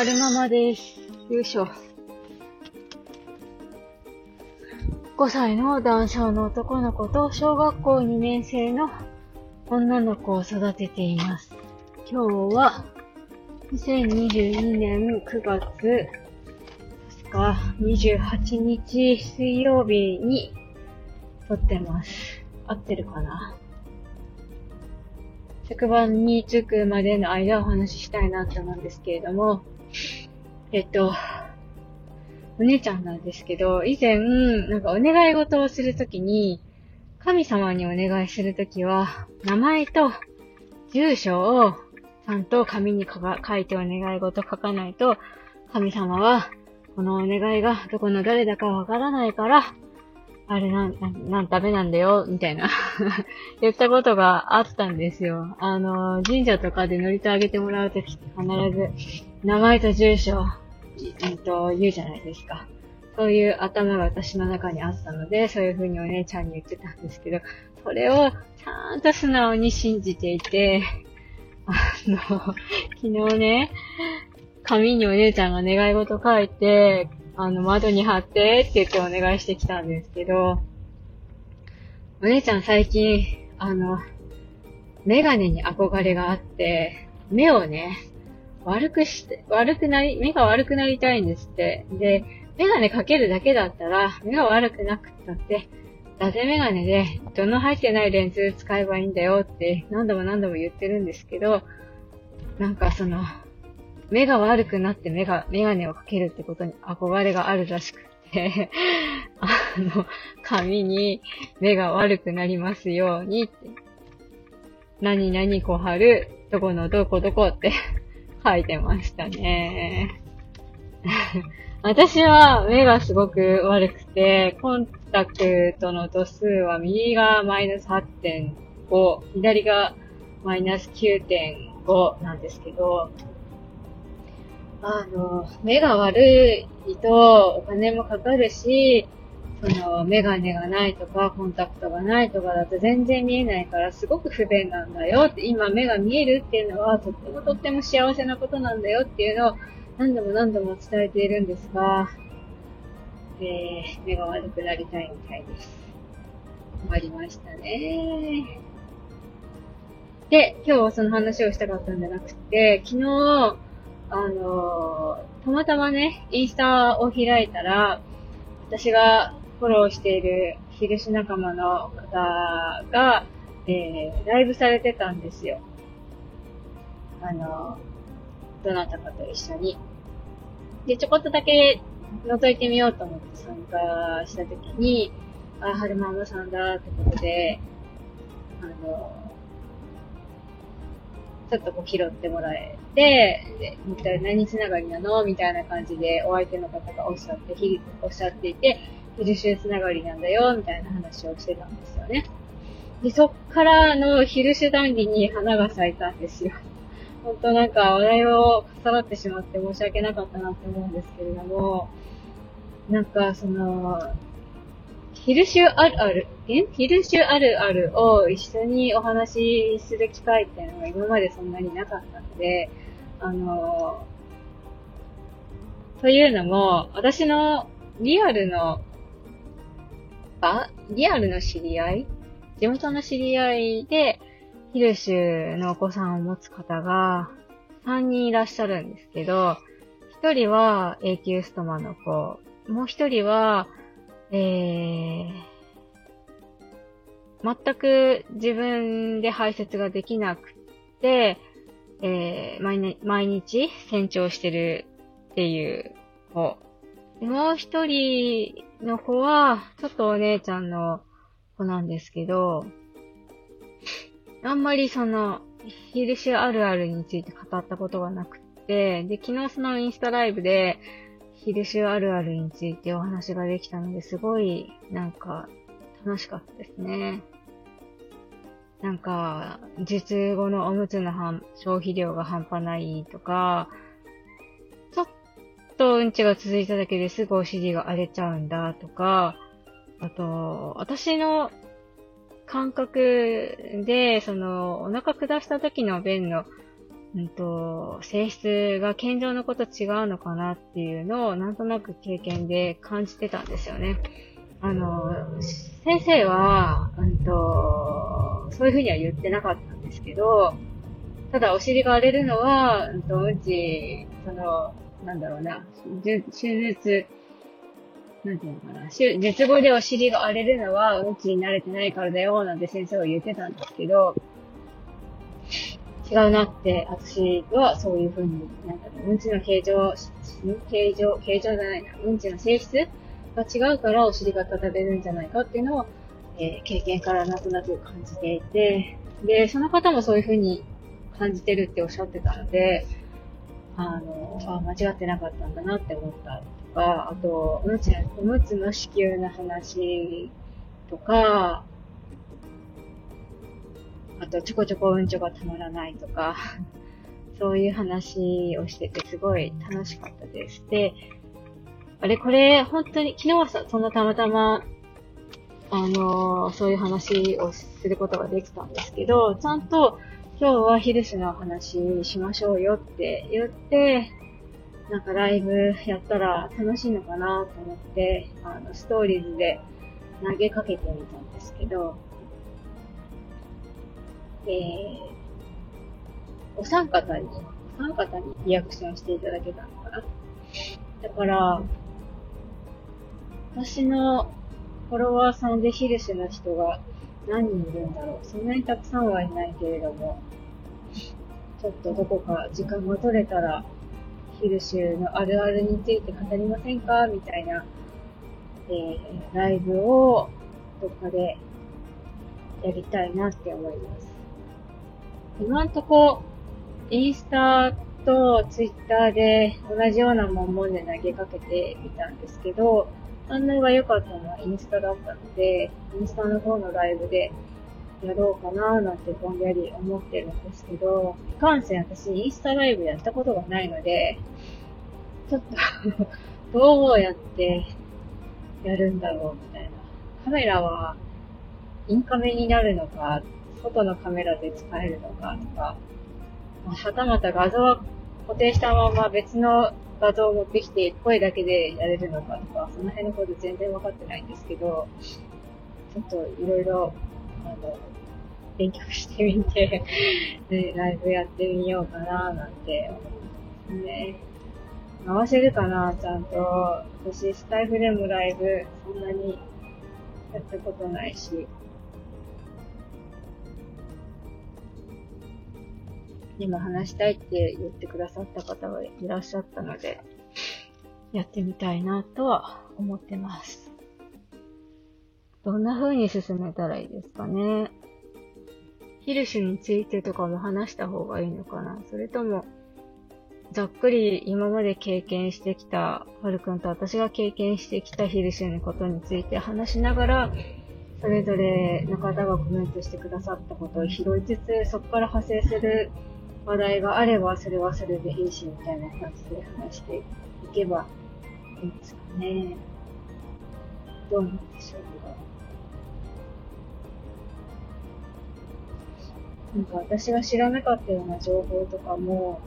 春ママです。よいしょ。5歳の男性の男の子と小学校2年生の女の子を育てています。今日は2022年9月、確か28日水曜日に撮ってます。合ってるかな？職場に着くまでの間お話ししたいなって思うんですけれども、えっと、お姉ちゃんなんですけど、以前、なんかお願い事をするときに、神様にお願いするときは、名前と住所をちゃんと紙に書いてお願い事書かないと、神様は、このお願いがどこの誰だかわからないから、あれなん、なん、なんダメなんだよ、みたいな 言ったことがあったんですよ。あの、神社とかで乗りとあげてもらうときって必ず、名前と住所、えっと、言うじゃないですか。そういう頭が私の中にあったので、そういう風にお姉ちゃんに言ってたんですけど、それをちゃんと素直に信じていて、あの、昨日ね、紙にお姉ちゃんが願い事書いて、あの、窓に貼ってって言ってお願いしてきたんですけど、お姉ちゃん最近、あの、メガネに憧れがあって、目をね、悪くして、悪くなり、目が悪くなりたいんですって。で、メガネかけるだけだったら、目が悪くなくったって、ダゼメガネで、どの入ってないレンズ使えばいいんだよって何度も何度も言ってるんですけど、なんかその、目が悪くなって目が、メガネをかけるってことに憧れがあるらしくて。あの、髪に目が悪くなりますようにって、何々こはる、どこのどこどこって。書いてましたね。私は目がすごく悪くて、コンタクトの度数は右がマイナス8.5、左がマイナス9.5なんですけど、あの、目が悪いとお金もかかるし、その、メガネがないとか、コンタクトがないとかだと全然見えないから、すごく不便なんだよって、今目が見えるっていうのは、とってもとっても幸せなことなんだよっていうのを、何度も何度も伝えているんですが、えー、目が悪くなりたいみたいです。終わりましたね。で、今日はその話をしたかったんじゃなくて、昨日、あのー、たまたまね、インスタを開いたら、私がフォローしている昼し仲間の方が、えー、ライブされてたんですよ。あの、どなたかと一緒に。で、ちょこっとだけ覗いてみようと思って参加したときに、あ、はるままさんだってことで、あの、ちょっとこう拾ってもらえて、で、一体何つながりなの？みたいな感じでお相手の方がおっしゃって、おっしゃっていて、ヒルシュつながりなんだよ、みたいな話をしてたんですよね。で、そっからのヒルシュ談義に花が咲いたんですよ。本当なんか話題を重なってしまって申し訳なかったなって思うんですけれども、なんかその、ヒルシュあるある、え？ヒルシュあるあるを一緒にお話しする機会っていうのが今までそんなになかったので、あの、というのも、私のリアルの、あリアルの知り合い？地元の知り合いで、ヒルシュのお子さんを持つ方が3人いらっしゃるんですけど、1人は永久ストマの子、もう1人は、えー、全く自分で排泄ができなくて、えー、毎毎日成長してるっていう子。もう一人の子は、ちょっとお姉ちゃんの子なんですけど、あんまりその、ヒルシュあるあるについて語ったことがなくて、で、昨日そのインスタライブで、ヒルシュあるあるについてお話ができたので、すごい、なんか、楽しかったですね。なんか、術後のおむつの消費量が半端ないとか、うんちが続いただけですぐお尻が荒れちゃうんだとか、あと、私の感覚で、その、お腹下した時の便のうんと、性質が健常のこと違うのかなっていうのをなんとなく経験で感じてたんですよね。あの、先生は、うんと、そういうふうには言ってなかったんですけど、ただお尻が荒れるのは、うんと、うんち、その、なんだろうな、手術、なんていうのかな、術後でお尻が荒れるのは、うんちに慣れてないからだよ、なんて先生は言ってたんですけど、違うなって、私はそういうふうに、なんだろう、うんちの形状、形状、形状じゃないな、うんちの性質が違うからお尻が立たれるんじゃないかっていうのを、えー、経験からなんとなく感じていて、で、その方もそういうふうに感じてるっておっしゃってたので、あの、あ、間違ってなかったんだなって思ったとか、あと、おむつ、おむつの子宮の話とか、あと、ちょこちょこうんちょがたまらないとか、そういう話をしててすごい楽しかったです。で、あれ、これ、本当に、昨日はさそんなたまたま、あのー、そういう話をすることができたんですけど、ちゃんと、今日はヒルスの話しましょうよって言って、なんかライブやったら楽しいのかなと思って、あの、ストーリーズで投げかけてみたんですけど、えー、お三方に、お三方にリアクションしていただけたのかな。だから、私のフォロワーさんでヒルシの人が何人いるんだろう。そんなにたくさんはいないけれども、ちょっとどこか時間が取れたら、ヒルシュのあるあるについて語りませんか？みたいな、えー、ライブをどっかでやりたいなって思います。今んとこ、インスタとツイッターで同じような文言で投げかけてみたんですけど、反応が良かったのはインスタだったので、インスタの方のライブでやろうかなーなんてぼんやり思ってるんですけど、いかんせん私インスタライブやったことがないので、ちょっとどうやってやるんだろうみたいな。カメラはインカメになるのか、外のカメラで使えるのかとか、はたまた画像は固定したまま別の画像を持ってきて声だけでやれるのかとか、その辺のこと全然分かってないんですけど、ちょっといろいろ、あの、勉強してみて ね、ライブやってみようかななんて思いますね。回せるかなちゃんと。私、スタイフでもライブ、そんなにやったことないし。今話したいって言ってくださった方がいらっしゃったので、やってみたいなとは思ってます。どんな風に進めたらいいですかね。ヒルシュについてとかも話した方がいいのかなそれとも、ざっくり今まで経験してきた、はるくんと私が経験してきたヒルシュのことについて話しながら、それぞれの方がコメントしてくださったことを拾いつつ、そこから派生する話題があれば、それはそれでいいし、みたいな感じで話していけばいいんですかね。どうなんでしょうか。なんか私が知らなかったような情報とかも、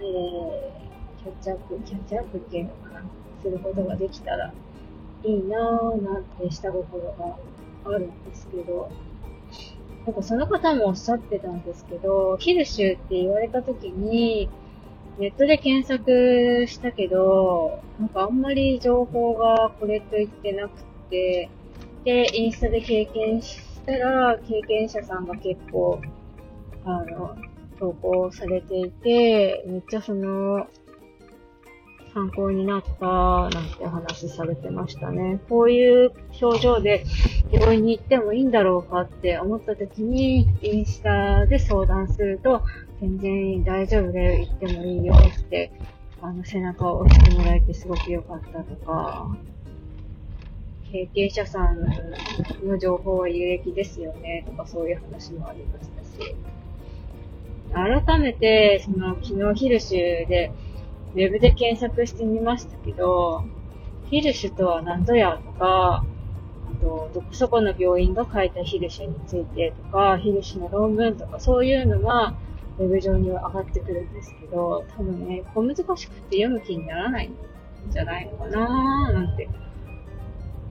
えー、キャッチアップ、キャッチアップっていうのかな、することができたらいいなぁなんて下心があるんですけど、なんかその方もおっしゃってたんですけど、ヒルシュって言われた時に、ネットで検索したけど、なんかあんまり情報がこれと言ってなくて、で、インスタで経験したら、経験者さんが結構、あの、投稿されていて、めっちゃその、参考になったなんて話されてましたね。こういう表情で病院に行ってもいいんだろうかって思った時に、インスタで相談すると、全然大丈夫で行ってもいいよって、あの背中を押してもらえてすごく良かったとか、経験者さんの情報は有益ですよね、とかそういう話もありましたし。改めて、その、昨日ヒルシュで、ウェブで検索してみましたけど、ヒルシュとは何ぞやとか、あと、どこそこの病院が書いたヒルシュについてとか、ヒルシュの論文とか、そういうのは、ウェブ上には上がってくるんですけど、多分ね、小難しくて読む気にならないんじゃないのかなーなんて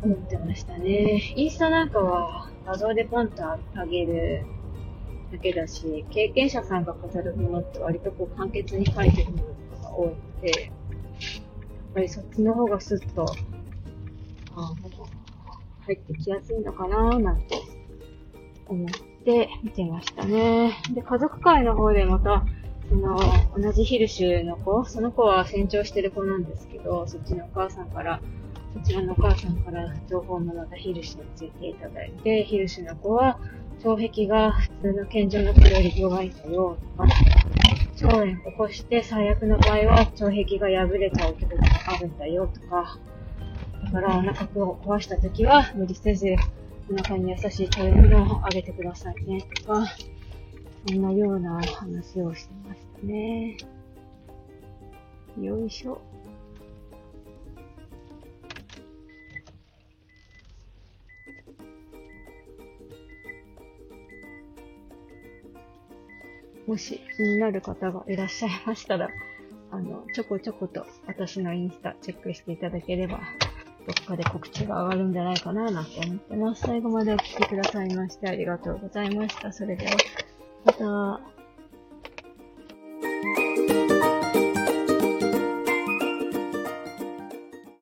思ってましたね。インスタなんかは画像でポンと上げるだけだし、経験者さんが語るものって割とこう簡潔に書いてるのとかが多いので、やっぱりそっちの方がスッと、あ入ってきやすいのかななんて思って見てましたね。で、家族会の方でまた、その、同じヒルシュの子、その子は成長してる子なんですけど、そっちのお母さんから、そちらのお母さんから情報もまたヒルシュについていただいて、ヒルシュの子は、腸壁が普通の健常の子より弱いんだよ、とか、腸炎起こして最悪の場合は腸壁が破れちゃうことがあるんだよ、とか、だからお腹を壊した時は無理せず、お腹に優しい食べ物をあげてくださいね、とか、そんなような話をしてましたね。よいしょ。もし気になる方がいらっしゃいましたら、あの、ちょこちょこと私のインスタチェックしていただければ、どっかで告知が上がるんじゃないかななんて思ってます。最後までお聴きくださいましてありがとうございました。それでは、また。